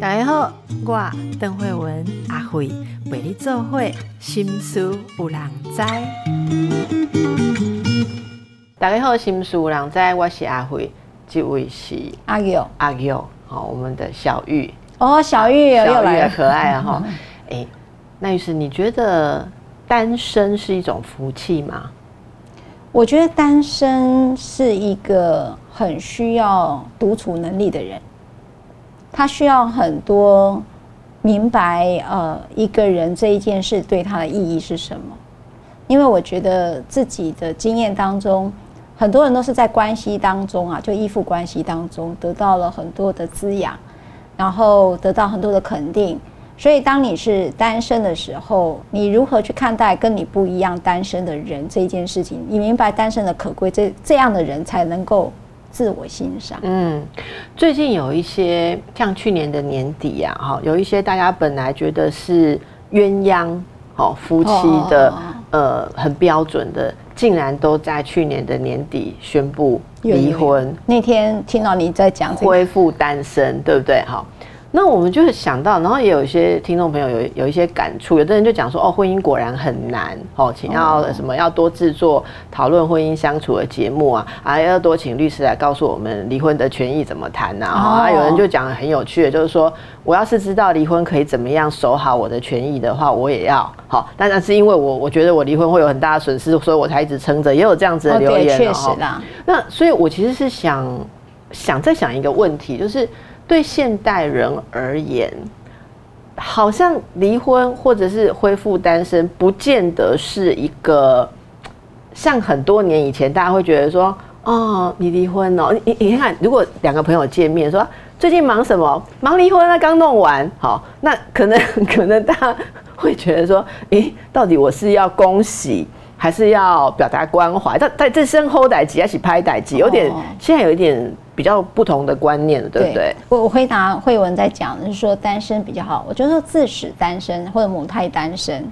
大家好，我邓慧文阿慧为你做会心事有人知。大家好，心事有人知，我是阿慧，这位是阿玉阿玉，好，我们的小玉哦，小玉又小玉来了，可爱啊哈。哎，那于是你觉得单身是一种福气吗？我觉得单身是一个很需要独处能力的人，他需要很多明白呃一个人这一件事对他的意义是什么。因为我觉得自己的经验当中，很多人都是在关系当中啊，就依附关系当中得到了很多的滋养，然后得到很多的肯定。所以，当你是单身的时候，你如何去看待跟你不一样单身的人这一件事情？你明白单身的可贵，这这样的人才能够自我欣赏。嗯，最近有一些像去年的年底呀、哈，有一些大家本来觉得是鸳鸯好夫妻的，哦呃，很标准的，竟然都在去年的年底宣布离婚，那天听到你在讲这个，恢复单身，对不对？好。那我们就想到，然后也有一些听众朋友有有一些感触，有的人就讲说，哦，婚姻果然很难，哦，请要什么要多制作讨论婚姻相处的节目啊，啊，要多请律师来告诉我们离婚的权益怎么谈呐、啊。哦啊，有人就讲得很有趣的，就是说，我要是知道离婚可以怎么样守好我的权益的话，我也要好。但那是因为我我觉得我离婚会有很大的损失，所以我才一直撑着，也有这样子的留言、哦，确实啦，那所以，我其实是想想再想一个问题，就是对现代人而言，好像离婚或者是恢复单身，不见得是一个像很多年以前大家会觉得说，哦，你离婚哦，你你你看，如果两个朋友见面说最近忙什么，忙离婚了，刚弄完，好，那可能可能大家会觉得说，诶，到底我是要恭喜？还是要表达关怀，但在这身后代机还是拍代机，有点、哦。现在有一点比较不同的观念，对不对？我我回答慧文在讲的是说单身比较好，我就说自始单身或者母胎单身，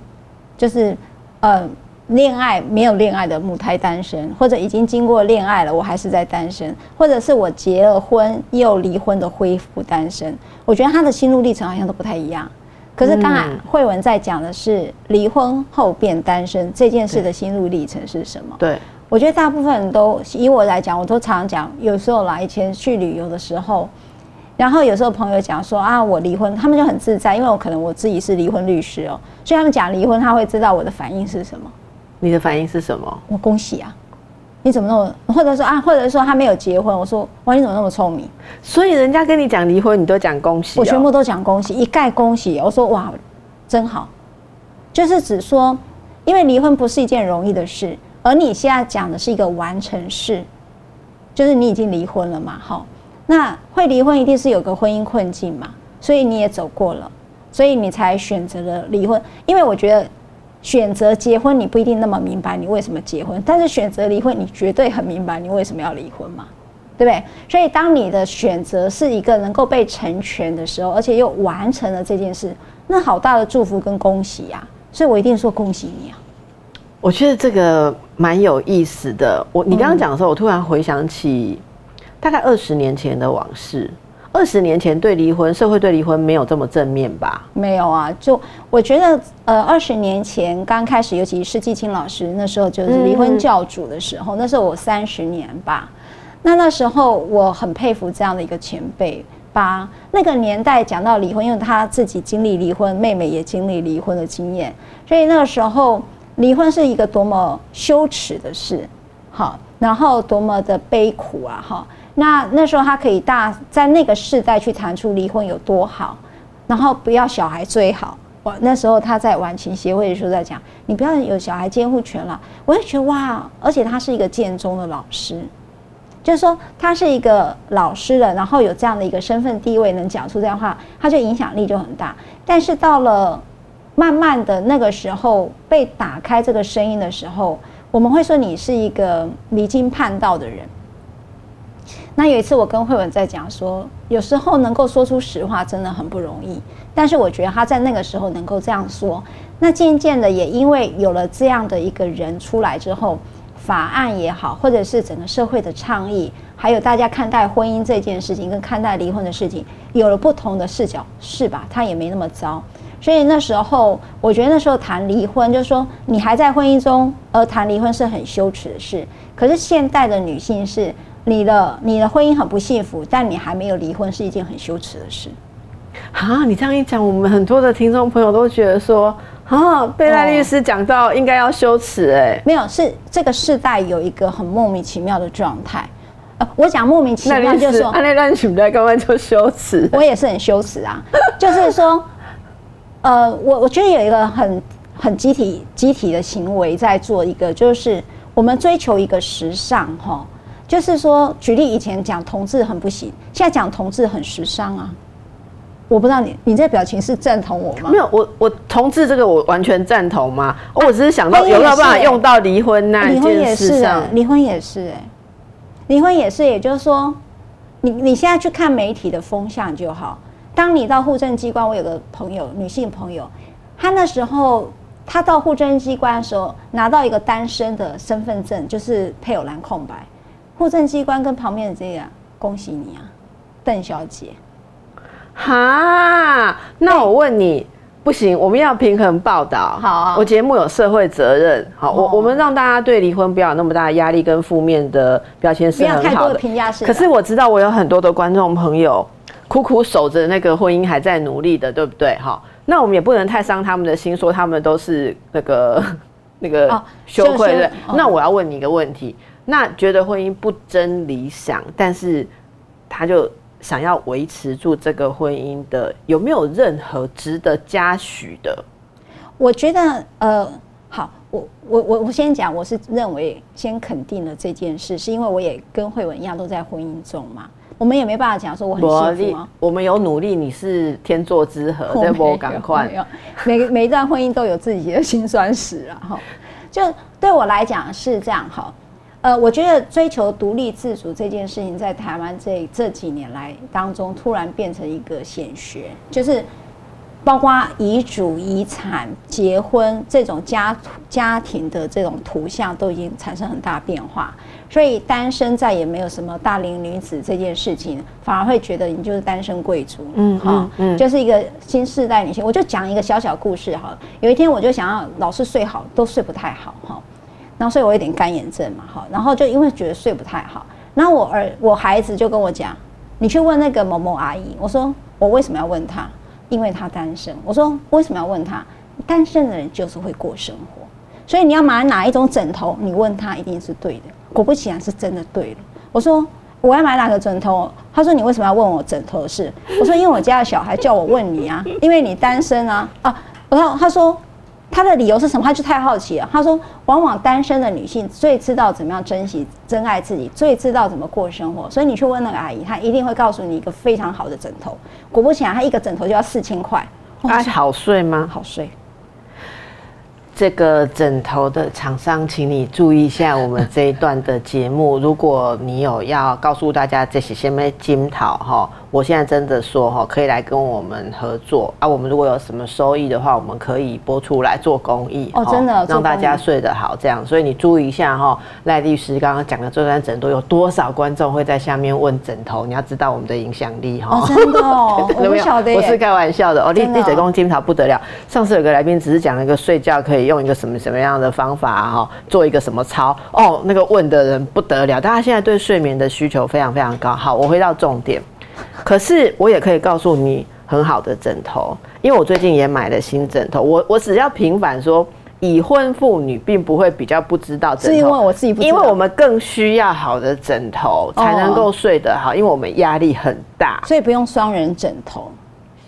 就是呃恋爱没有恋爱的母胎单身，或者已经经过恋爱了，我还是在单身，或者是我结了婚又离婚的恢复单身，我觉得他的心路历程好像都不太一样。可是刚才嗯慧文在讲的是离婚后变单身这件事的心路历程是什么？对，我觉得大部分人都以我来讲，我都常常讲，有时候啦，以前去旅游的时候，然后有时候朋友讲说啊，我离婚，他们就很自在，因为我可能我自己是离婚律师哦，所以他们讲离婚，他会知道我的反应是什么。你的反应是什么？我恭喜啊，你怎么那么，或者说啊，或者说他没有结婚，我说哇，你怎么那么聪明？所以人家跟你讲离婚，你都讲恭喜、哦，我全部都讲恭喜，一概恭喜。我说哇，真好，就是只说，因为离婚不是一件容易的事，而你现在讲的是一个完成式，就是你已经离婚了嘛，好，那会离婚一定是有个婚姻困境嘛，所以你也走过了，所以你才选择了离婚。因为我觉得选择结婚，你不一定那么明白你为什么结婚，但是选择离婚，你绝对很明白你为什么要离婚嘛。对不对？所以当你的选择是一个能够被成全的时候，而且又完成了这件事，那好大的祝福跟恭喜呀、所以我一定说恭喜你啊！我觉得这个蛮有意思的。我你刚刚讲的时候，我突然回想起大概二十年前的往事。二十年前对离婚，社会对离婚没有这么正面吧？没有啊，就我觉得，呃，二十年前刚开始，尤其是季青老师那时候就是离婚教主的时候，那时候我三十年吧。那那时候我很佩服这样的一个前辈，把那个年代讲到离婚，因为他自己经历离婚，妹妹也经历离婚的经验，所以那个时候离婚是一个多么羞耻的事，好，然后多么的悲苦啊，哈。那那时候他可以大在那个世代去谈出离婚有多好，然后不要小孩最好。我那时候他在晚晴协会的时候在讲，你不要有小孩监护权了。我就觉得哇，而且他是一个建中的老师，就是说他是一个老师了，然后有这样的一个身份地位，能讲出这样话，他就影响力就很大。但是到了慢慢的那个时候被打开这个声音的时候，我们会说你是一个离经叛道的人。那有一次我跟慧文在讲说，有时候能够说出实话真的很不容易，但是我觉得他在那个时候能够这样说，那渐渐的也因为有了这样的一个人出来之后，法案也好，或者是整个社会的倡议，还有大家看待婚姻这件事情跟看待离婚的事情，有了不同的视角，是吧？他也没那么糟。所以那时候，我觉得那时候谈离婚，就是说你还在婚姻中而谈离婚是很羞耻的事。可是现代的女性是，你的你的婚姻很不幸福，但你还没有离婚是一件很羞耻的事。啊，你这样一讲，我们很多的听众朋友都觉得说，啊，贝赖律师讲到应该要羞耻，哎，没有，是这个世代有一个很莫名其妙的状态。呃，我讲莫名其妙就是说，那乱取代刚刚就羞耻，我也是很羞耻啊，就是说。呃，我我觉得有一个很很集体集体的行为在做一个，就是我们追求一个时尚哈，就是说举例以前讲同志很不行，现在讲同志很时尚啊。我不知道你你这表情是赞同我吗？没有，我我同志这个我完全赞同吗？我只是想到有没有办法用到离婚那离婚也是，离婚也是哎，离婚也是，也就是说，你你现在去看媒体的风向就好。当你到户政机关，我有个朋友，女性朋友，她那时候她到户政机关的时候，拿到一个单身的身份证，就是配偶栏空白。户政机关跟旁边的这个，恭喜你啊，邓小姐。哈，那我问你，不行，我们要平衡报道。好，我节目有社会责任。好，我我们让大家对离婚不要有那么大的压力跟负面的标签是很好的。评价是。可是我知道我有很多的观众朋友。苦苦守着那个婚姻还在努力的，对不对？哈，那我们也不能太伤他们的心，说他们都是那个 那个羞愧的。那我要问你一个问题：那觉得婚姻不真理想，但是他就想要维持住这个婚姻的，有没有任何值得嘉许的？我觉得，呃，好，我我我我先讲，我是认为先肯定了这件事，是因为我也跟慧文一样都在婚姻中嘛。我们也没办法讲说我很幸福吗？我们有努力，你是天作之合，对不赶快。每每一段婚姻都有自己的辛酸史啊！哈，就对我来讲是这样哈。呃，我觉得追求独立自主这件事情，在台湾这这几年来当中，突然变成一个显学，就是。包括遗嘱、遗产、结婚这种家家庭的这种图像都已经产生很大变化，所以单身再也没有什么大龄女子这件事情，反而会觉得你就是单身贵族，嗯，哈，嗯，就是一个新时代女性。我就讲一个小小故事哈，有一天我就想要老是睡好，都睡不太好哈，然后所以我有点干眼症嘛，哈，然后就因为觉得睡不太好，然后我儿我孩子就跟我讲，你去问那个某某阿姨，我说我为什么要问她？因为他单身，我说为什么要问他？单身的人就是会过生活，所以你要买哪一种枕头，你问他一定是对的。果不其然，是真的对了。我说我要买哪个枕头，他说你为什么要问我枕头的事？我说因为我家的小孩叫我问你啊，因为你单身啊啊。然后他说。他的理由是什么？他就太好奇了。他说，往往单身的女性最知道怎么样珍惜、珍爱自己，最知道怎么过生活。所以你去问那个阿姨，她一定会告诉你一个非常好的枕头。果不其然，她一个枕头就要四千块。啊，好睡吗？好睡。这个枕头的厂商，请你注意一下我们这一段的节目。如果你有要告诉大家这些什么金桃哈。我现在真的说哈，可以来跟我们合作啊！我们如果有什么收益的话，我们可以播出来做公益哦，真的让大家睡得好这样。所以你注意一下哈，赖律师刚刚讲的这段枕头有多少观众会在下面问枕头？你要知道我们的影响力哈。哦，真的哦，我不晓得，我是开玩笑的哦。立立者公金桃不得了，上次有个来宾只是讲了一个睡觉可以用一个什么什么样的方法哈，做一个什么操哦，那个问的人不得了，大家现在对睡眠的需求非常非常高。好，我回到重点。可是我也可以告诉你很好的枕头，因为我最近也买了新枕头。我我只要平反说，已婚妇女并不会比较不知道枕头，是因为我自己不，因为我们更需要好的枕头才能够睡得好，因为我们压力很大，所以不用双人枕头。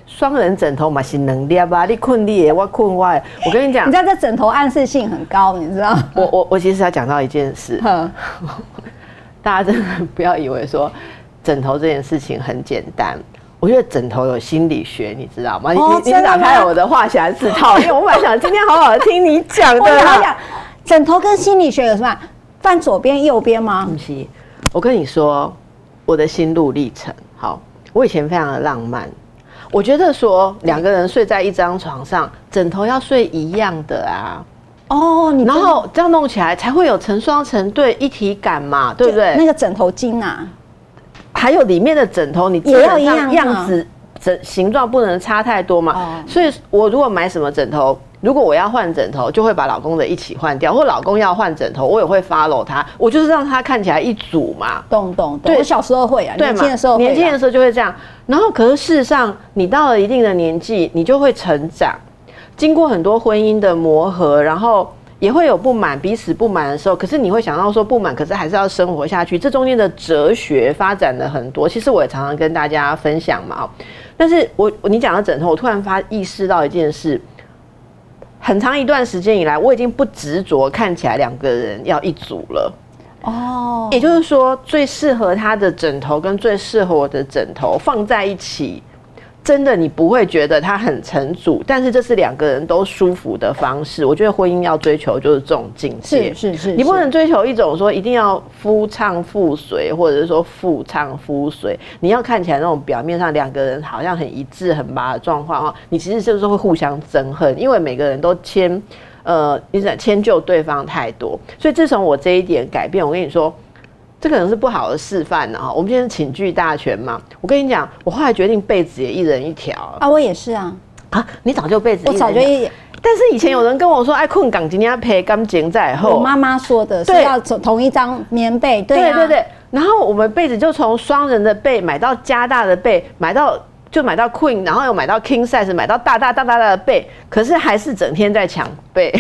双人枕头嘛是能力吧？你困你，我困我。我跟你讲，你知道这枕头暗示性很高，你知道？我我我其实要讲到一件事，大家真的不要以为说。枕头这件事情很简单，我觉得枕头有心理学，你知道吗？你你打开了我的话匣子套，因为我本来想今天好好的听你讲的。我讲枕头跟心理学有什么？放左边右边吗？不是，我跟你说我的心路历程。好，我以前非常的浪漫，我觉得说两个人睡在一张床上，枕头要睡一样的啊。哦，你然后这样弄起来才会有成双成对一体感嘛，对不对？那个枕头巾啊，还有里面的枕头，你也要一样样子、整形状不能差太多嘛。哦所以我如果买什么枕头，如果我要换枕头，就会把老公的一起换掉，或老公要换枕头，我也会 follow 他，我就是让他看起来一组嘛。懂懂懂。对我小时候会啊，年轻的时候，年轻的时候就会这样。然后，可是事实上，你到了一定的年纪，你就会成长，经过很多婚姻的磨合，然后也会有不满，彼此不满的时候。可是你会想到说不满，可是还是要生活下去。这中间的哲学发展了很多。其实我也常常跟大家分享嘛。哦但是我你讲到枕头，我突然发意识到一件事。很长一段时间以来，我已经不执着看起来两个人要一组了。哦，也就是说，最适合他的枕头跟最适合我的枕头放在一起，真的你不会觉得他很成组，但是这是两个人都舒服的方式。我觉得婚姻要追求就是这种境界，是是是，你不能追求一种说一定要夫唱妇随，或者是说妇唱夫随，你要看起来那种表面上两个人好像很一致、很麻的状况啊，你其实就是会互相憎恨，因为每个人都迁。呃，你想迁就对方太多，所以自从我这一点改变，我跟你说，这可能是不好的示范呢。哈，我们今天请具大全嘛，我跟你讲，我后来决定被子也一人一条啊，我也是啊，啊。你早就被子一我人一条，早就一，但是以前有人跟我说，哎困港今天要陪干净在后，我妈妈说的是要同同一张棉被，对啊对对对，然后我们被子就从双人的被买到加大的被，买到就买到 queen，然后又买到 king size，买到大大大大大的被，可是还是整天在抢被。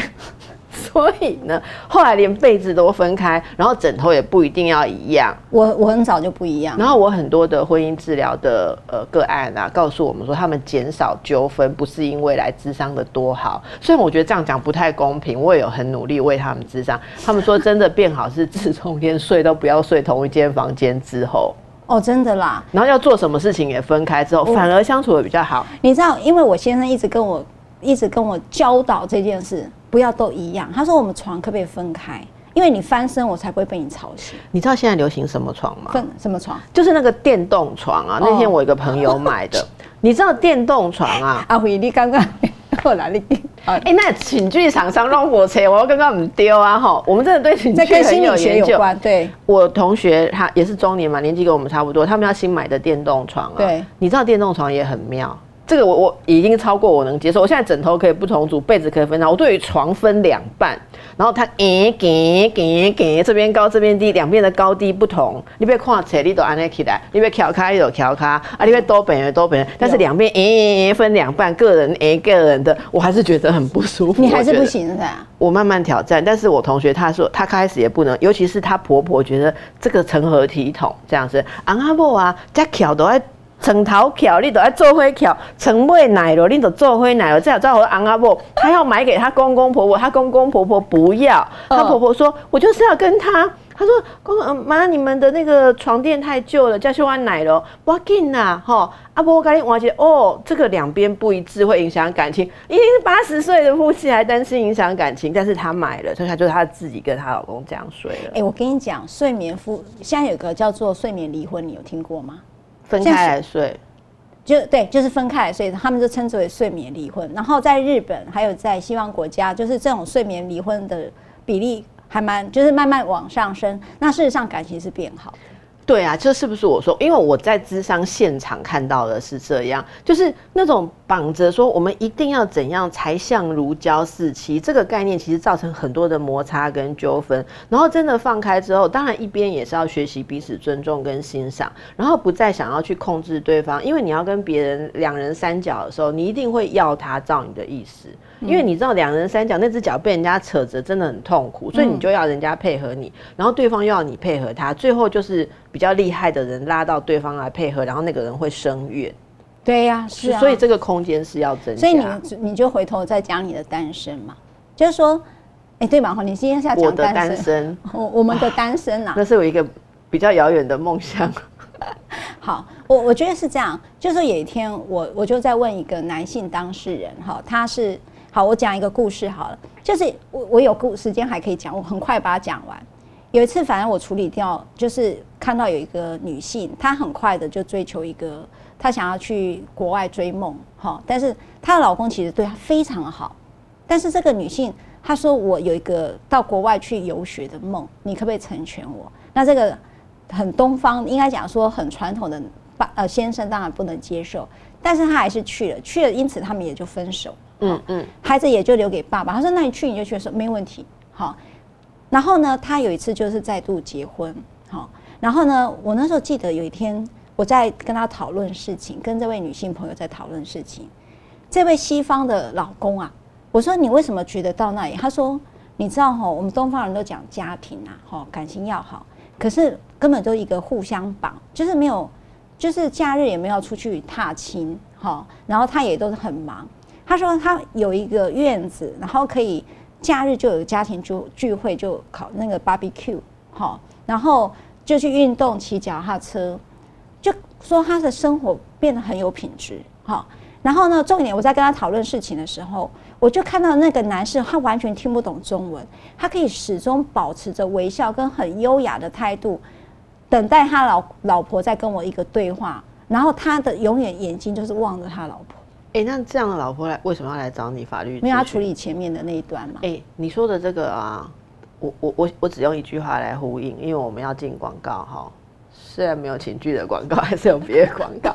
所以呢，后来连被子都分开，然后枕头也不一定要一样。我我很早就不一样，然后我很多的婚姻治疗的呃个案啊，告诉我们说，他们减少纠纷不是因为来智商的多好，虽然我觉得这样讲不太公平，我也有很努力为他们智商。他们说真的变好是自从连睡都不要睡同一间房间之后，哦，真的啦，然后要做什么事情也分开之后，反而相处的比较好。你知道，因为我先生一直跟我一直跟我教导这件事，不要都一样。他说我们床可不可以分开？因为你翻身，我才不会被你吵醒。你知道现在流行什么床吗？分什么床？就是那个电动床啊。那天哦我一个朋友买的，你知道电动床啊？阿辉，你刚刚 后来你啊，哎、那寝具厂商让火车，我刚刚唔丢啊哈！我们真的对寝这具很有研究。有关，对我同学他也是中年嘛，年纪跟我们差不多，他们要新买的电动床啊。对，你知道电动床也很妙，这个我我已经超过我能接受。我现在枕头可以不同组，被子可以分开。我对于床分两半，然后它诶给给给这边高这边低，两边的高低不同。你别看起来你都安尼起来，你别调开你都调开，啊你别多本的多本的，但是两边诶分两半，个人诶个人的，我还是觉得很不舒服。你还是不行的。我慢慢挑战，但是我同学她说她开始也不能，尤其是她婆婆觉得这个成何体统这样子，昂阿婆啊，这巧都爱床头巧，你都要做灰巧，床尾奶了，你都做灰奶了，这样照和昂阿婆，她要买给她公公婆婆，她公公婆婆不要，她嗯婆婆说，我就是要跟她。她说：“公公嗯妈，你们的那个床垫太旧了，叫去换奶了，我紧啦，吼！阿伯我跟你我觉得哦，这个两边不一致会影响感情，已经是八十岁的夫妻还担心影响感情，但是她买了，所以她就她自己跟她老公这样睡了，哎、我跟你讲，睡眠夫现在有个叫做睡眠离婚，你有听过吗？分开来睡。就对，就是分开来睡，他们就称之为睡眠离婚。然后在日本还有在西方国家，就是这种睡眠离婚的比例还蛮，就是慢慢往上升。那事实上感情是变好的。对啊，这是不是我说？因为我在咨商现场看到的是这样，就是那种绑着说我们一定要怎样才像如胶似漆这个概念，其实造成很多的摩擦跟纠纷。然后真的放开之后，当然一边也是要学习彼此尊重跟欣赏，然后不再想要去控制对方，因为你要跟别人两人三角的时候，你一定会要他照你的意思。因为你知道两人三角那只脚被人家扯着真的很痛苦，所以你就要人家配合你，然后对方又要你配合他，最后就是比较厉害的人拉到对方来配合，然后那个人会生怨，对呀、是啊。所以这个空间是要增加。所以你你就回头再讲你的单身嘛，就是说，哎、对嘛？哈，你今天是要我的讲单身，单身，我我们的单身啊。那是有一个比较遥远的梦想。好，我我觉得是这样，就是有一天我我就在问一个男性当事人，哈，他是好，我讲一个故事好了，就是我我有故时间还可以讲，我很快把它讲完。有一次，反正我处理掉，就是看到有一个女性，她很快的就追求一个，她想要去国外追梦，哈，但是她的老公其实对她非常好，但是这个女性她说我有一个到国外去游学的梦，你可不可以成全我？那这个很东方，应该讲说很传统的爸呃先生当然不能接受，但是他还是去了，去了，因此他们也就分手。嗯嗯，孩子也就留给爸爸。他说：“那你去你就去。”说没问题。好，然后呢，他有一次就是再度结婚。好，然后呢，我那时候记得有一天我在跟他讨论事情，跟这位女性朋友在讨论事情。这位西方的老公啊，我说你为什么觉得到那里？他说：“你知道哈，我们东方人都讲家庭啊，哈，感情要好，可是根本都一个互相绑，就是没有，就是假日也没有出去踏青，哈，然后他也都是很忙。”他说他有一个院子，然后可以假日就有家庭聚聚会，就烤那个 barbecue 好，然后就去运动，骑脚踏车，就说他的生活变得很有品质好。然后呢，重点我在跟他讨论事情的时候，我就看到那个男士他完全听不懂中文，他可以始终保持着微笑跟很优雅的态度，等待他老老婆在跟我一个对话，然后他的永远眼睛就是望着他老婆。哎，那这样的老婆来为什么要来找你法律？没有要处理前面的那一段嘛？哎，你说的这个啊，我我我我只用一句话来呼应，因为我们要进广告哈，虽然没有情剧的广告，还是有别的广告。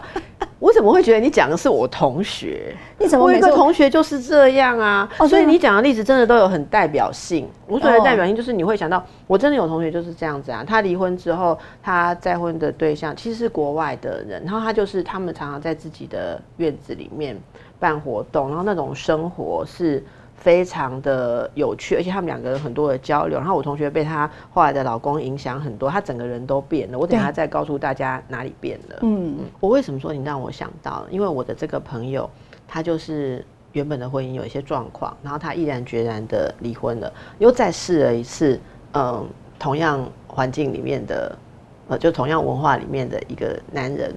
我怎么会觉得你讲的是我同学？你怎么我一个同学就是这样啊？所以你讲的例子真的都有很代表性。我所谓的代表性就是你会想到，我真的有同学就是这样子啊。他离婚之后，他再婚的对象其实是国外的人，然后他就是他们常常在自己的院子里面办活动，然后那种生活是。非常的有趣，而且他们两个人很多的交流。然后我同学被她后来的老公影响很多，她整个人都变了。我等下再告诉大家哪里变了。嗯，我为什么说你让我想到？因为我的这个朋友，他就是原本的婚姻有一些状况，然后他毅然决然的离婚了，又再试了一次，嗯，同样环境里面的，呃，就同样文化里面的一个男人，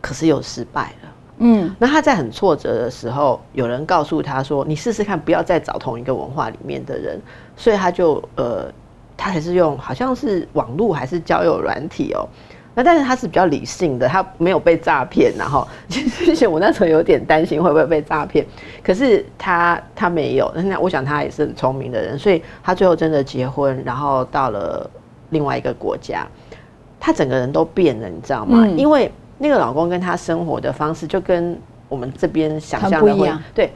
可是又失败了。嗯，那他在很挫折的时候，有人告诉他说：“你试试看，不要再找同一个文化里面的人。”所以他就呃，他还是用好像是网络还是交友软体哦。那但是他是比较理性的，他没有被诈骗。然后 其实我那时候有点担心会不会被诈骗，可是他他没有。那我想他也是很聪明的人，所以他最后真的结婚，然后到了另外一个国家，他整个人都变了，你知道吗？因为。那个老公跟他生活的方式就跟我们这边想象的不一样，对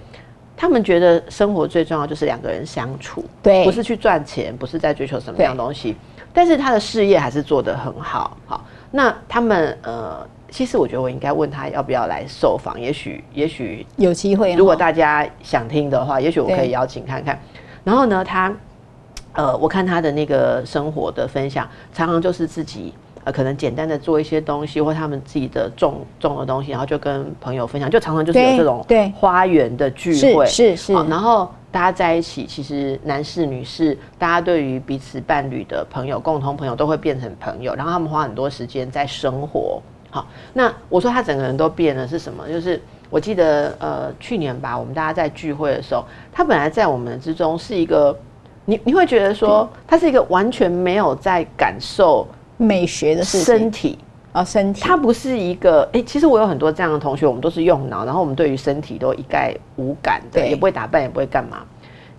他们觉得生活最重要就是两个人相处，对，不是去赚钱，不是在追求什么样东西，但是他的事业还是做得很好，好，那他们呃，其实我觉得我应该问他要不要来受访，也许也许有机会，如果大家想听的话，也许我可以邀请看看。然后呢，他呃，我看他的那个生活的分享，常常就是自己。呃，可能简单的做一些东西，或他们自己的种种的东西，然后就跟朋友分享，就常常就是有这种对花园的聚会，是是。然后大家在一起，其实男士、女士，大家对于彼此伴侣的朋友、共同朋友都会变成朋友，然后他们花很多时间在生活。好，那我说他整个人都变了是什么？就是我记得呃去年吧，我们大家在聚会的时候，他本来在我们之中是一个，你你会觉得说他是一个完全没有在感受。美学的身体啊，身体，它不是一个哎，其实我有很多这样的同学，我们都是用脑，然后我们对于身体都一概无感的，也不会打扮，也不会干嘛。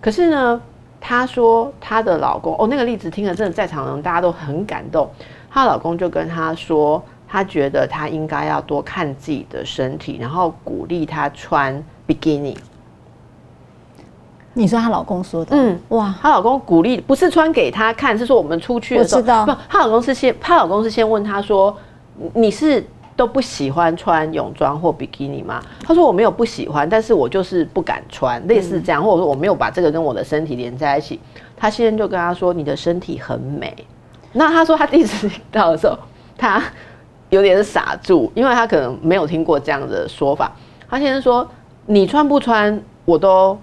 可是呢，她说她的老公，哦，那个例子听了真的在场人大家都很感动。她老公就跟她说，他觉得她应该要多看自己的身体，然后鼓励她穿比基尼。你说她老公说的，嗯，哇，她老公鼓励不是穿给她看，是说我们出去的时候，不，她老公是先，她老公是先问她说，你是都不喜欢穿泳装或比基尼吗？她说我没有不喜欢，但是我就是不敢穿，类似这样，或者说我没有把这个跟我的身体连在一起。她先生就跟她说，你的身体很美。那她说她第一次听到的时候，她有点傻住，因为她可能没有听过这样的说法。她先生说，你穿不穿我都。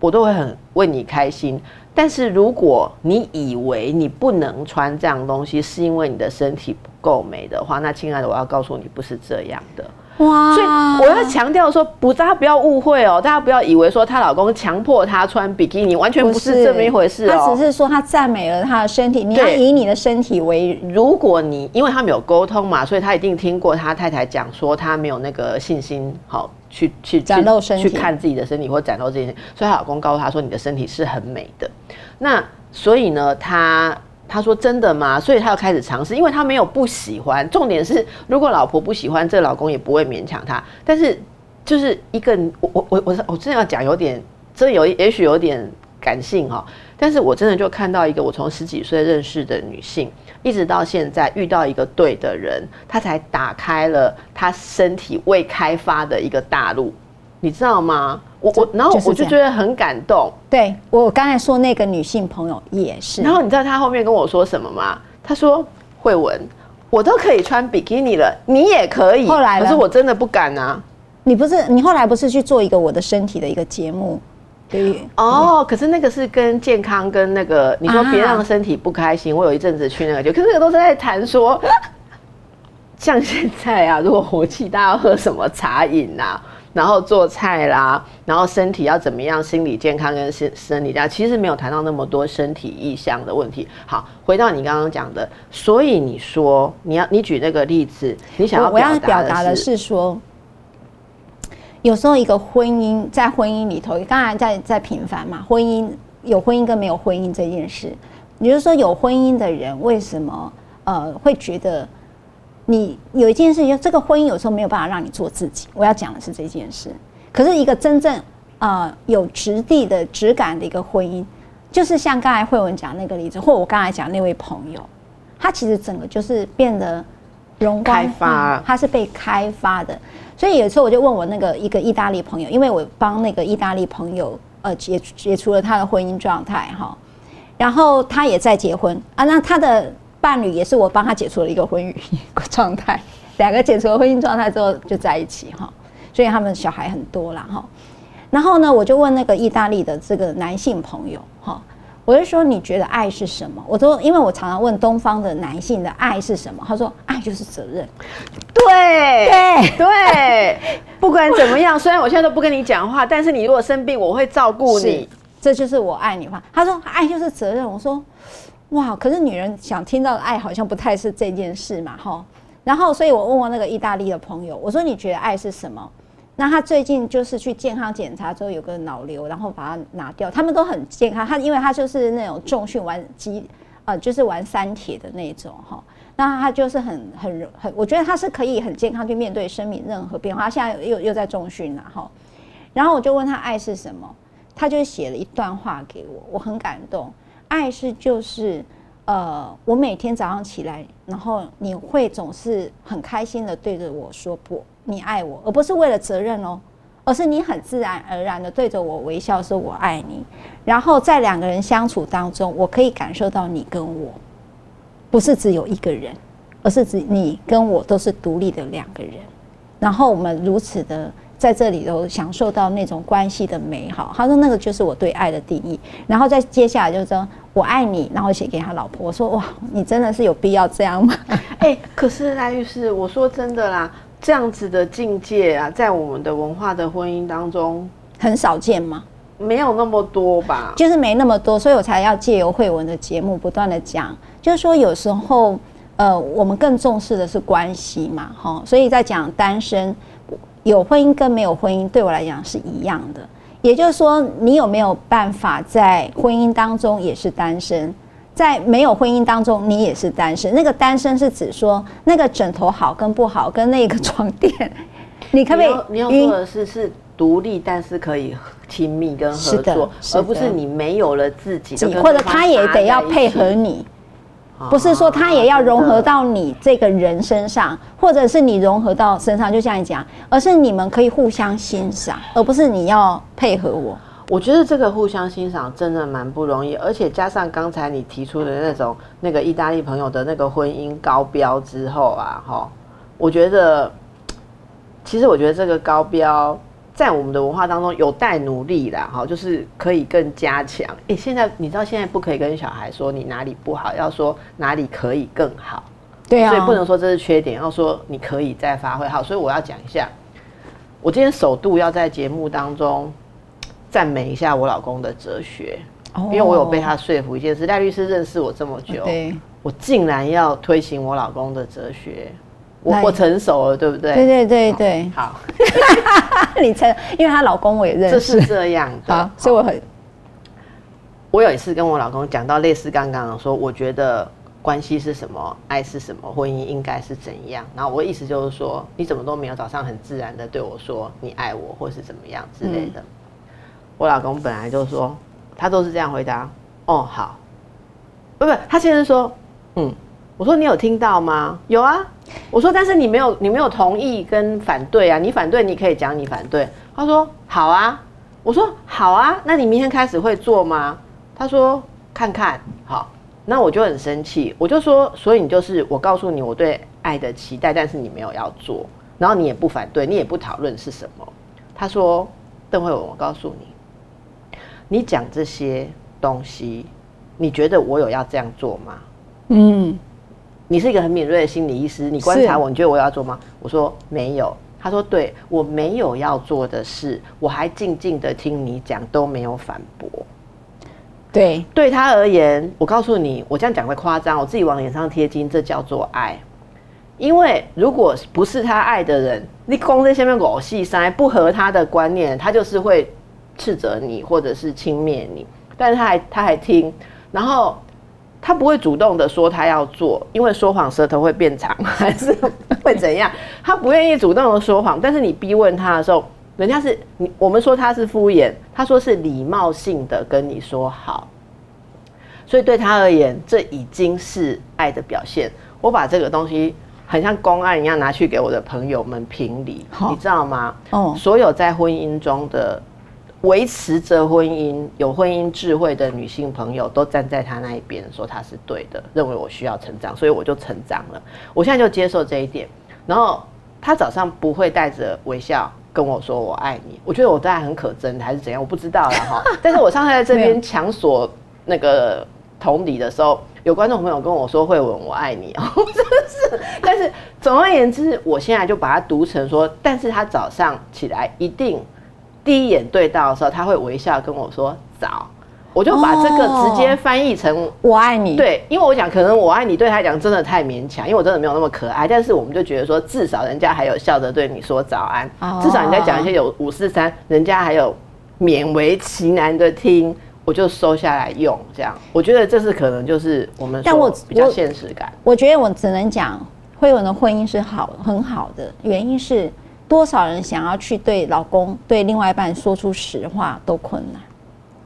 我都会很为你开心，但是如果你以为你不能穿这样东西，是因为你的身体不够美的话，那亲爱的，我要告诉你，不是这样的。哇！所以我要强调说，不，大家不要误会哦，大家不要以为说她老公强迫她穿比基尼，完全不是这么一回事哦。他只是说他赞美了她的身体，你要以你的身体为。如果你因为他们有沟通嘛，所以他一定听过他太太讲说他没有那个信心，好。去去展露身体去看自己的身体或展露这件事，所以她老公告诉她说你的身体是很美的。那所以呢，她她说真的吗？所以她要开始尝试，因为她没有不喜欢。重点是，如果老婆不喜欢，这老公也不会勉强她。但是就是一个我我我我我真的要讲有点，真的有也许有点感性哈。但是我真的就看到一个我从十几岁认识的女性，一直到现在遇到一个对的人，他才打开了他身体未开发的一个大陆，你知道吗？我我然后我就觉得很感动。对我刚才说那个女性朋友也是。然后你知道她后面跟我说什么吗？她说：“慧文，我都可以穿比基尼了，你也可以。”后来，可是我真的不敢啊。你不是你后来不是去做一个我的身体的一个节目？对哦，可是那个是跟健康跟那个你说别让身体不开心。我有一阵子去那个就，可是那个都是在谈说，像现在啊，如果火气大要喝什么茶饮啊，然后做菜啦，然后身体要怎么样，心理健康跟身生理健其实没有谈到那么多身体意向的问题。好，回到你刚刚讲的，所以你说你要你举那个例子，你想要我要表达的是说。有时候一个婚姻在婚姻里头，当然在在平凡嘛。婚姻有婚姻跟没有婚姻这件事，你就说有婚姻的人为什么呃会觉得你有一件事情，这个婚姻有时候没有办法让你做自己。我要讲的是这件事。可是一个真正呃有质地的质感的一个婚姻，就是像刚才慧文讲那个例子，或我刚才讲那位朋友，他其实整个就是变得容光发，他是被开发的。所以有时候我就问我那个一个意大利朋友，因为我帮那个意大利朋友呃解解除了他的婚姻状态哈，然后他也在结婚啊，那他的伴侣也是我帮他解除了一个婚姻 状态，两个解除了婚姻状态之后就在一起哈，所以他们小孩很多了哈，然后呢我就问那个意大利的这个男性朋友哈。我就说，你觉得爱是什么？我都因为我常常问东方的男性的爱是什么，他说爱就是责任。对对对，不管怎么样，虽然我现在都不跟你讲话，但是你如果生病，我会照顾你。这就是我爱你话。他说爱就是责任。我说哇，可是女人想听到的爱好像不太是这件事嘛，哈。然后，所以我问问那个意大利的朋友，我说你觉得爱是什么？那他最近就是去健康检查之后有个脑瘤，然后把它拿掉。他们都很健康，他因为他就是那种重训玩机，呃，就是玩三铁的那种哈。那他就是很很很，我觉得他是可以很健康去面对生命任何变化。他现在又又在重训了哈。然后我就问他爱是什么，他就写了一段话给我，我很感动。爱是就是呃，我每天早上起来，然后你会总是很开心的对着我说不。你爱我，而不是为了责任哦，而是你很自然而然的对着我微笑，说我爱你。然后在两个人相处当中，我可以感受到你跟我不是只有一个人，而是指你跟我都是独立的两个人。然后我们如此的在这里头享受到那种关系的美好。他说那个就是我对爱的定义。然后再接下来就是说我爱你，然后写给他老婆。我说哇，你真的是有必要这样吗？哎，可是赖律师，我说真的啦。这样子的境界啊，在我们的文化的婚姻当中很少见吗？没有那么多吧，就是没那么多，所以我才要借由慧文的节目不断的讲，就是说有时候呃，我们更重视的是关系嘛，哈，所以在讲单身有婚姻跟没有婚姻，对我来讲是一样的，也就是说，你有没有办法在婚姻当中也是单身？在没有婚姻当中，你也是单身。那个单身是指说，那个枕头好跟不好，跟那个床垫，你可不可以？你要说的是是独立，但是可以亲密跟合作，而不是你没有了自己，或者他也得要配合你，不是说他也要融合到你这个人身上，或者是你融合到身上，就像你讲，而是你们可以互相欣赏，而不是你要配合我。我觉得这个互相欣赏真的蛮不容易，而且加上刚才你提出的那种那个意大利朋友的那个婚姻高标之后啊，哈，我觉得其实我觉得这个高标在我们的文化当中有待努力啦，哈，就是可以更加强。诶，现在你知道现在不可以跟小孩说你哪里不好，要说哪里可以更好，对啊，所以不能说这是缺点，要说你可以再发挥好。所以我要讲一下，我今天首度要在节目当中。赞美一下我老公的哲学，因为我有被他说服一件事。赖律师认识我这么久，我竟然要推行我老公的哲学，我我成熟了，对不对？对对对对，好，你成，因为她老公我也认这识是，这样的。好，所以我很我有一次跟我老公讲到类似刚刚的说，我觉得关系是什么，爱是什么，婚姻应该是怎样。然后我的意思就是说，你怎么都没有早上很自然的对我说你爱我，或是怎么样之类的。我老公本来就说，他都是这样回答，哦好，不不，他现在说，嗯，我说你有听到吗？有啊，我说但是你没有你没有同意跟反对啊，你反对你可以讲你反对。他说好啊，我说好啊，那你明天开始会做吗？他说看看好，那我就很生气，我就说，所以你就是我告诉你我对爱的期待，但是你没有要做，然后你也不反对，你也不讨论是什么。他说邓慧文，我告诉你，你讲这些东西，你觉得我有要这样做吗？嗯，你是一个很敏锐的心理医师，你观察我，你觉得我有要做吗？我说没有。他说对我没有要做的事，我还静静的听你讲，都没有反驳。对，对他而言，我告诉你，我这样讲会夸张，我自己往脸上贴金，这叫做爱。因为如果不是他爱的人，你光在下面狗戏塞不合他的观念，他就是会斥责你或者是轻蔑你。但是他还他还听，然后他不会主动的说他要做，因为说谎舌头会变长，还是会怎样？他不愿意主动的说谎，但是你逼问他的时候，人家是你我们说他是敷衍，他说是礼貌性的跟你说好。所以对他而言，这已经是爱的表现。我把这个东西很像公案一样拿去给我的朋友们评理，你知道吗？哦所有在婚姻中的维持着婚姻、有婚姻智慧的女性朋友，都站在他那一边，说他是对的，认为我需要成长，所以我就成长了。我现在就接受这一点。然后他早上不会带着微笑跟我说我爱你，我觉得我当然很可真还是怎样，我不知道啦哈。但是我上次在这边强索那个同理的时候，有观众朋友跟我说慧文我爱你哦，真的是。但是总而言之，我现在就把它读成说，但是他早上起来一定第一眼对到的时候，他会微笑跟我说早，我就把这个直接翻译成我爱你，，对，因为我讲可能我爱你对他来讲真的太勉强，因为我真的没有那么可爱。但是我们就觉得说，至少人家还有笑着对你说早安，哦至少人家讲一些有五四三，人家还有勉为其难的听，我就收下来用。这样，我觉得这是可能就是我们但我比较现实感。我觉得我只能讲慧文的婚姻是好很好的，原因是多少人想要去对老公对另外一半说出实话都困难。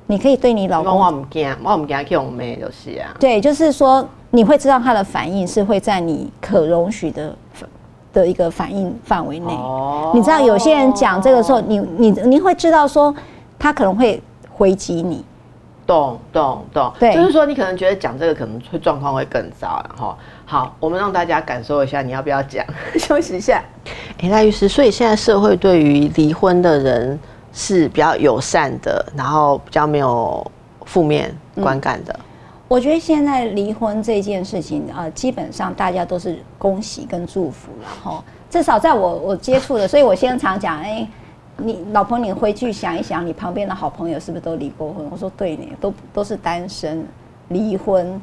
你可以对你老老公，我公，唔惊，我唔惊去用妹就是啊。对，就是说你会知道他的反应是会在你可容许的的一个反应范围内。哦你知道有些人讲这个时候，你你你会知道说他可能会回击你，懂懂懂，对就是说你可能觉得讲这个可能会状况会更糟，然后好，我们让大家感受一下，你要不要讲？休息一下。哎，赖律师，所以现在社会对于离婚的人是比较友善的，然后比较没有负面观感的。我觉得现在离婚这件事情啊、呃基本上大家都是恭喜跟祝福了哈。至少在我我接触的，所以我现在常讲，哎、你老婆，你回去想一想，你旁边的好朋友是不是都离过婚？我说对你，都都是单身，离婚，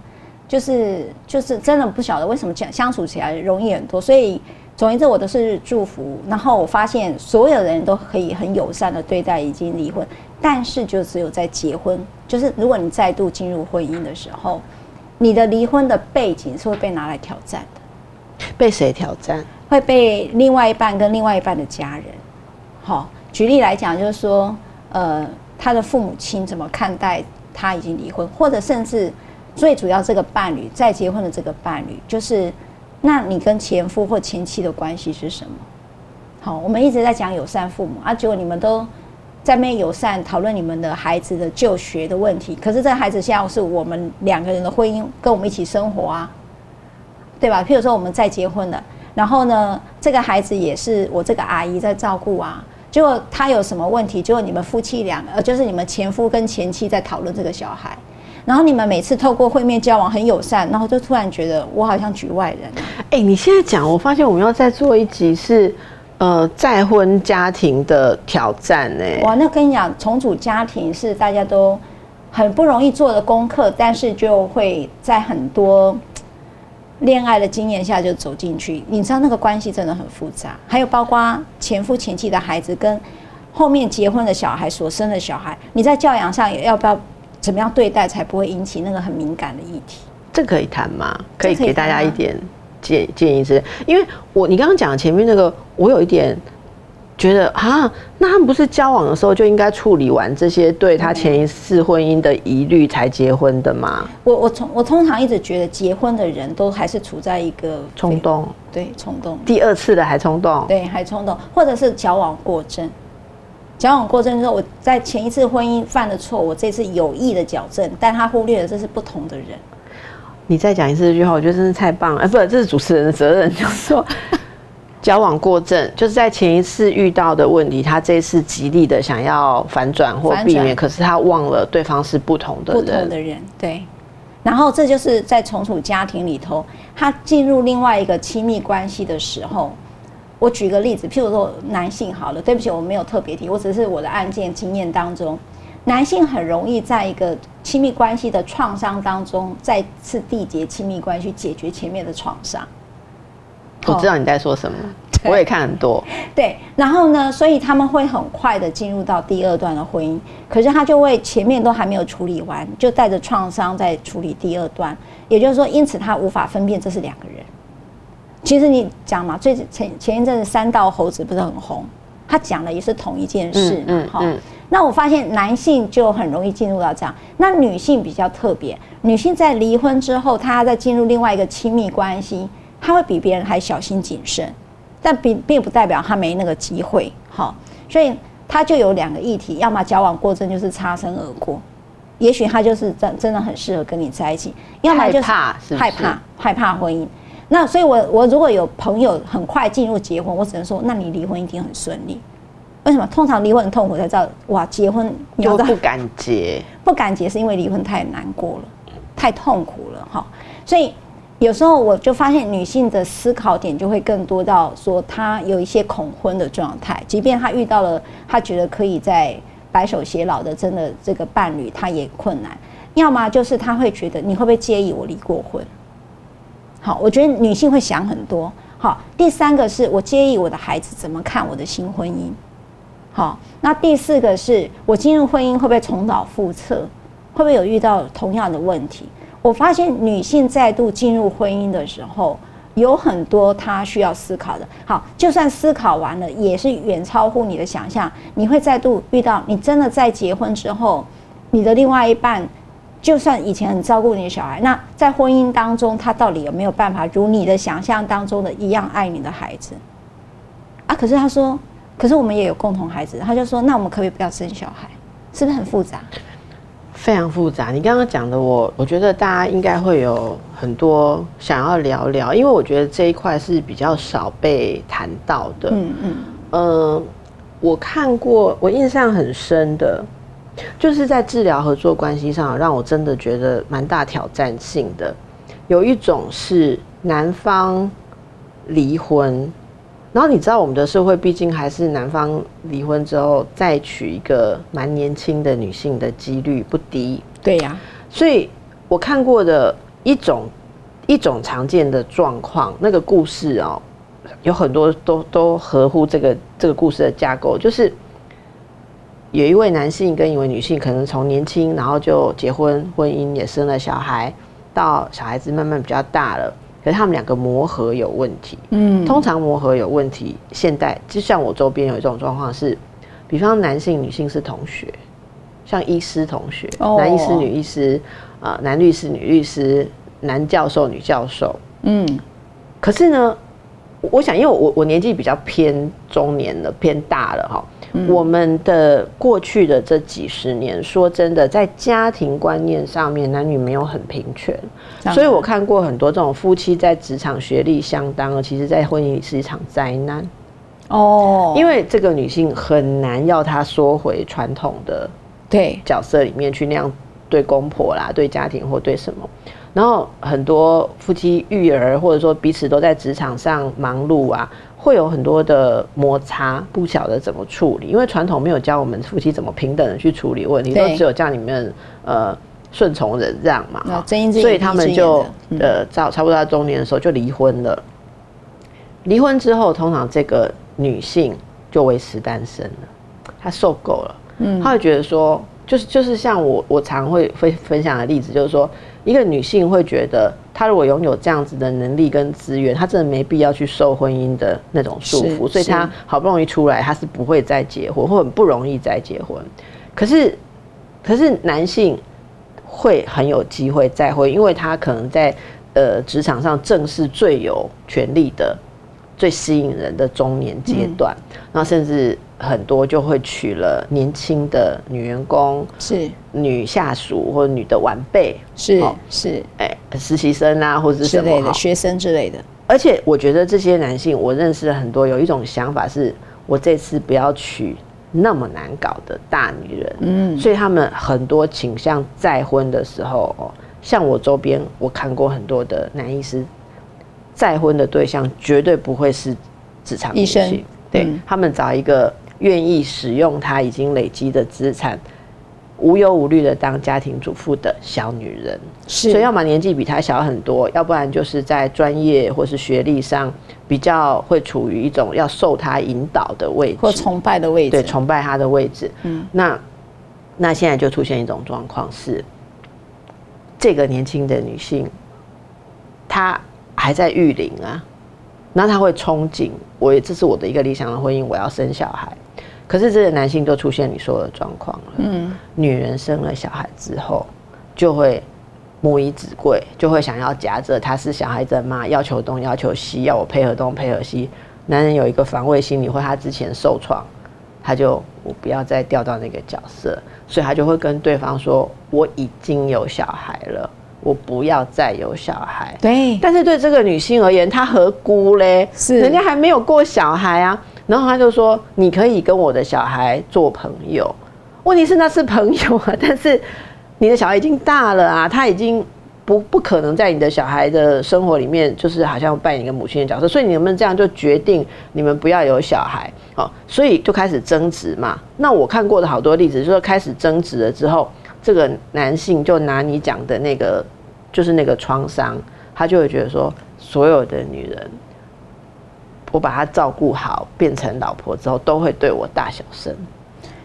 就是就是真的不晓得为什么相相处起来容易很多。所以总而言之，我都是祝福。然后我发现所有人都可以很友善的对待已经离婚，但是就只有在结婚，就是如果你再度进入婚姻的时候，你的离婚的背景是会被拿来挑战的。被谁挑战？会被另外一半跟另外一半的家人，好，举例来讲，就是说，呃，他的父母亲怎么看待他已经离婚，或者甚至最主要这个伴侣再结婚的这个伴侣，就是，那你跟前夫或前妻的关系是什么？好，我们一直在讲友善父母啊，结果你们都在面友善讨论你们的孩子的就学的问题，可是这孩子现在是我们两个人的婚姻，跟我们一起生活啊，对吧？譬如说我们再结婚了。然后呢，这个孩子也是我这个阿姨在照顾啊。结果他有什么问题？结果你们夫妻俩，呃，就是你们前夫跟前妻在讨论这个小孩。然后你们每次透过会面交往很友善，然后就突然觉得我好像局外人啊。哎、你现在讲，我发现我们要再做一集是呃再婚家庭的挑战呢、哇，那跟你讲，重组家庭是大家都很不容易做的功课，但是就会在很多恋爱的经验下就走进去，你知道那个关系真的很复杂，还有包括前夫前妻的孩子跟后面结婚的小孩所生的小孩，你在教养上也要不要怎么样对待，才不会引起那个很敏感的议题？这可以谈吗？可以给大家一点建建议之类，因为我你刚刚讲前面那个，我有一点觉得啊，那他们不是交往的时候就应该处理完这些对他前一次婚姻的疑虑才结婚的吗？我我从我通常一直觉得结婚的人都还是处在一个冲，动，对冲动，第二次的还冲动，对还冲动，或者是矫枉过正。矫枉过正之后，我在前一次婚姻犯的错，我这次有意的矫正，但他忽略了这是不同的人。你再讲一次这句话，我觉得真是太棒了。哎、不，这是主持人的责任，就是说矫枉过正，就是在前一次遇到的问题，他这一次极力的想要反转或避免，可是他忘了对方是不同的人不。同的人，对。然后这就是在重组家庭里头，他进入另外一个亲密关系的时候，我举个例子，譬如说男性好了，对不起，我没有特别提，我只是我的案件经验当中，男性很容易在一个亲密关系的创伤当中，再次缔结亲密关系，解决前面的创伤。我知道你在说什么，我也看很多。对，然后呢，所以他们会很快的进入到第二段的婚姻，可是他就会前面都还没有处理完，就带着创伤在处理第二段，也就是说，因此他无法分辨这是两个人。其实你讲嘛，最前前一阵子三道猴子不是很红，他讲的也是同一件事嘛，哈、嗯嗯那我发现男性就很容易进入到这样，那女性比较特别，女性在离婚之后，她在进入另外一个亲密关系，她会比别人还小心谨慎，但并并不代表他没那个机会，好，所以他就有两个议题，要么交往过正就是擦身而过，也许他就是真真的很适合跟你在一起，要么就是害怕是是害怕害怕婚姻。那所以我，我如果有朋友很快进入结婚，我只能说，那你离婚一定很顺利。为什么？通常离婚很痛苦，才知道哇，结婚你要知道就不敢结，不敢结，是因为离婚太难过了，太痛苦了哈。所以有时候我就发现女性的思考点就会更多到说，她有一些恐婚的状态，即便她遇到了她觉得可以在白首偕老的真的这个伴侣，她也困难。要么就是她会觉得你会不会介意我离过婚？好，我觉得女性会想很多。好，第三个是我介意我的孩子怎么看我的新婚姻。好，那第四个是我进入婚姻会不会重蹈覆辙？会不会有遇到同样的问题？我发现女性再度进入婚姻的时候，有很多她需要思考的。好，就算思考完了，也是远超乎你的想象。你会再度遇到，你真的在结婚之后，你的另外一半，就算以前很照顾你的小孩，那在婚姻当中，他到底有没有办法如你的想象当中的一样爱你的孩子？啊，可是他说，可是我们也有共同孩子，他就说，那我们可不可以不要生小孩？是不是很复杂？非常复杂。你刚刚讲的我，我觉得大家应该会有很多想要聊聊，因为我觉得这一块是比较少被谈到的。嗯嗯，呃，我看过，我印象很深的，就是在治疗合作关系上，让我真的觉得蛮大挑战性的。有一种是男方离婚，然后你知道我们的社会毕竟还是男方离婚之后再娶一个蛮年轻的女性的几率不低，对呀、所以我看过的一种一种常见的状况，那个故事哦，有很多都都合乎这个这个故事的架构，就是有一位男性跟一位女性，可能从年轻然后就结婚，婚姻也生了小孩，到小孩子慢慢比较大了，可是他们两个磨合有问题。嗯，通常磨合有问题，现代就像我周边有一种状况是，比方男性、女性是同学，像医师同学，哦男医师、女医师，啊、男律师、女律师，男教授、女教授。嗯可是呢，我我想，因为我我年纪比较偏中年了，偏大了哈。我们的过去的这几十年，说真的，在家庭观念上面，男女没有很平权，所以我看过很多这种夫妻在职场学历相当，其实在婚姻里是一场灾难，哦，因为这个女性很难要她缩回传统的对。角色里面去那样对公婆啦、对家庭或对什么。然后很多夫妻育儿，或者说彼此都在职场上忙碌啊，会有很多的摩擦，不晓得怎么处理。因为传统没有教我们夫妻怎么平等的去处理问题，都只有叫你们呃顺从忍让嘛，所以他们就呃到差不多到中年的时候就离婚了。离婚之后，通常这个女性就维持单身了，她受够了，嗯，她会觉得说，就是就是像我我常会分分享的例子，就是说，一个女性会觉得，她如果拥有这样子的能力跟资源，她真的没必要去受婚姻的那种束缚，所以她好不容易出来，她是不会再结婚，或很不容易再结婚。可是，可是男性会很有机会再婚，因为他可能在呃职场上正是最有权力的、最吸引人的中年阶段，那、甚至很多就会娶了年轻的女员工、是。女下属或者女的晚辈，是哦是。哎、实习生啊，或者是之什么哈类的学生之类的，而且我觉得这些男性，我认识了很多，有一种想法是，我这次不要娶那么难搞的大女人，嗯，所以他们很多倾向再婚的时候，哦，像我周边我看过很多的男医师，再婚的对象绝对不会是职场女医生性，对、嗯。他们找一个愿意使用他已经累积的资产。无忧无虑的当家庭主妇的小女人，是所以要么年纪比他小很多，要不然就是在专业或是学历上比较会处于一种要受他引导的位置，或崇拜的位置，对崇拜他的位置。嗯，那那现在就出现一种状况是，这个年轻的女性，她还在育龄啊，那她会憧憬，我这是我的一个理想的婚姻，我要生小孩。可是这些男性都出现你说的状况了，嗯，女人生了小孩之后，就会母以子贵，就会想要夹着她是小孩的妈，要求东要求西，要我配合东配合西。男人有一个防卫心理，或他之前受创，他就我不要再掉到那个角色，所以他就会跟对方说：“我已经有小孩了，我不要再有小孩。”对，但是对这个女性而言，她何辜嘞？是人家还没有过小孩啊。然后他就说：“你可以跟我的小孩做朋友。”问题是那是朋友啊，但是你的小孩已经大了啊，他已经不不可能在你的小孩的生活里面，就是好像扮演一个母亲的角色。所以你能不能这样就决定你们不要有小孩哦，所以就开始争执嘛。那我看过的好多例子，就是开始争执了之后，这个男性就拿你讲的那个，就是那个创伤，他就会觉得说，所有的女人。我把她照顾好，变成老婆之后，都会对我大小声。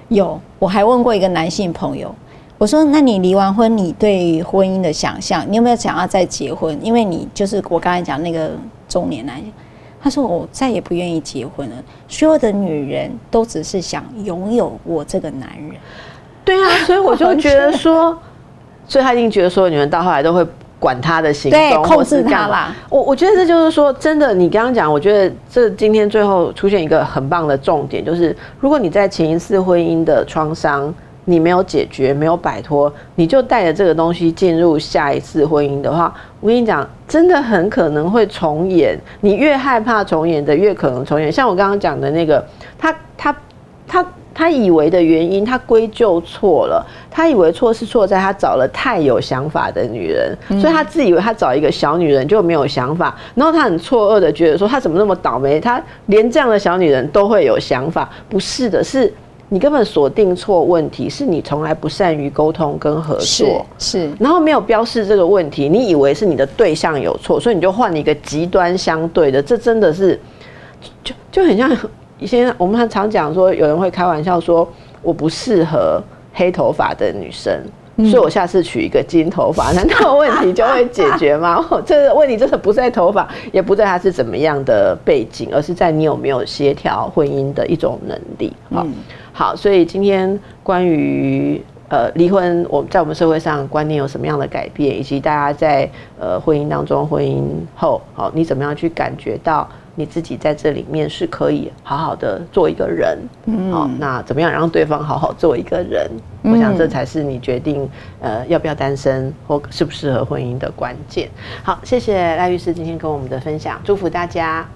有，我还问过一个男性朋友，我说：“那你离完婚，你对婚姻的想象，你有没有想要再结婚？因为你就是我刚才讲那个中年男人。”他说：“我再也不愿意结婚了。所有的女人都只是想拥有 我这个男人。对啊，所以我就觉得说，所以他一定觉得所有女人到后来都会管他的行动，对控制他啦。我我觉得这就是说，真的，你刚刚讲，我觉得这今天最后出现一个很棒的重点，就是如果你在前一次婚姻的创伤。你没有解决，没有摆脱，你就带着这个东西进入下一次婚姻的话，我跟你讲，真的很可能会重演。你越害怕重演的，越可能重演。像我刚刚讲的那个，他他他他以为的原因，他归咎错了。他以为错是错在他找了太有想法的女人，所以他自以为他找一个小女人就没有想法，然后他很错愕的觉得说他怎么那么倒霉，他连这样的小女人都会有想法？不是的，是。你根本锁定错问题，是你从来不善于沟通跟合作，是，然后没有标示这个问题，你以为是你的对象有错，所以你就换了一个极端相对的，这真的是就就很像以前我们常讲说，有人会开玩笑说我不适合黑头发的女生。所以我下次取一个金头发，难道问题就会解决吗？这个问题真的不在头发，也不在他是怎么样的背景，而是在你有没有协调婚姻的一种能力。好，好，所以今天关于呃离婚，我在我们社会上观念有什么样的改变，以及大家在呃婚姻当中、婚姻后，好，你怎么样去感觉到？你自己在这里面是可以好好的做一个人，嗯，好，那怎么样让对方好好做一个人？我想这才是你决定呃要不要单身或适不适合婚姻的关键。好，谢谢赖律师今天跟我们的分享，祝福大家。